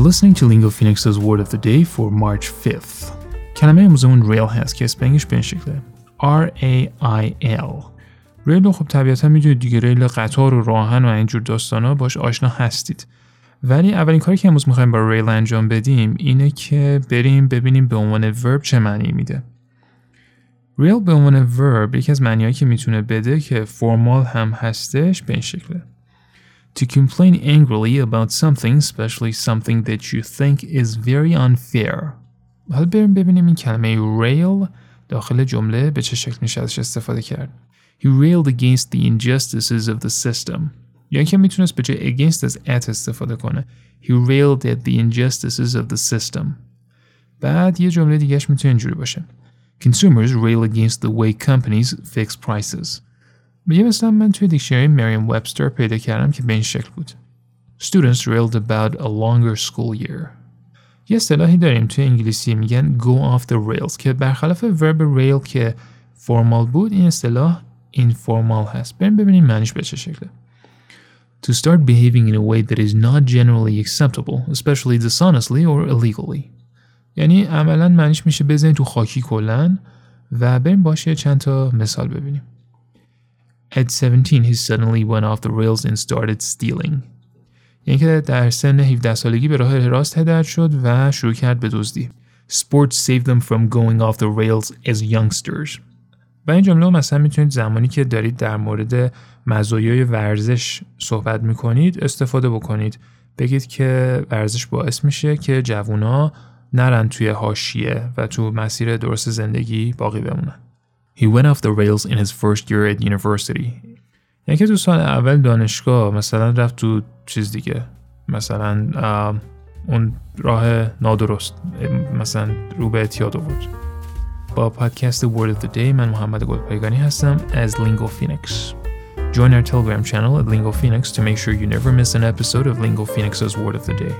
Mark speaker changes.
Speaker 1: You're listening to Lingo Phoenix's Word of the Day for March 5th. کلمه rail هست که spellingش به این شکله R-A-I-L rail خب طبیعتا می‌دونید دیگه ریل قطار و راهن و اینجور داستانا باش آشنا هستید ولی اولین کاری که امروز می‌خوایم با rail انجام بدیم اینه که بریم ببینیم به عنوان verb چه معنی میده rail به عنوان verb یکی از معنیهایی که می‌تونه بده که formal هم هستش به این شکله To complain angrily about something, especially something that you think is very unfair. حالا بریم ببینیم این کلمه rail داخل جمله به چه شکل میشه ازش استفاده کرد. He railed against the injustices of the system. یا اینکه میتونست به جای against از at استفاده کنه. He railed at the injustices of the system. بعد یه جمله دیگهش میتونه اینجوری باشه. Consumers rail against the way companies fix prices. میگه مثلا من توی دیکشنری مریم وبستر پیدا کردم که به این شکل بود. Students railed about a longer school year. یه اصطلاحی داریم توی انگلیسی میگن go off the rails که برخلاف verb rail که فرمال بود این اصطلاح informal هست. بریم ببینیم معنیش به چه شکله. To start behaving in a way that is not generally acceptable, especially dishonestly or illegally. یعنی عملا معنیش میشه بزنید تو خاکی کلن و بریم باشه چند تا مثال ببینیم. At 17 he suddenly went off the rails and started stealing. یعنی که در سن 17 سالگی به راه راست هدایت شد و شروع کرد به دزدی. Sports saved them from going off the rails as youngsters. و این جمله مثلا می‌تونید زمانی که دارید در مورد مزایای ورزش صحبت می‌کنید استفاده بکنید. بگید که ورزش باعث میشه که جوونا نرن توی هاشیه و تو مسیر درست زندگی باقی بمونن. He went off the rails in his first year at university. یعنی که تو سال اول دانشگاه مثلا رفت تو چیز دیگه مثلا اون راه نادرست مثلا رو به اعتیاد آورد با پادکست Word of the Day من محمد گلپایگانی هستم از Lingo Phoenix Join our Telegram channel at Lingo Phoenix to make sure you never miss an episode of Lingo Phoenix's Word of the Day.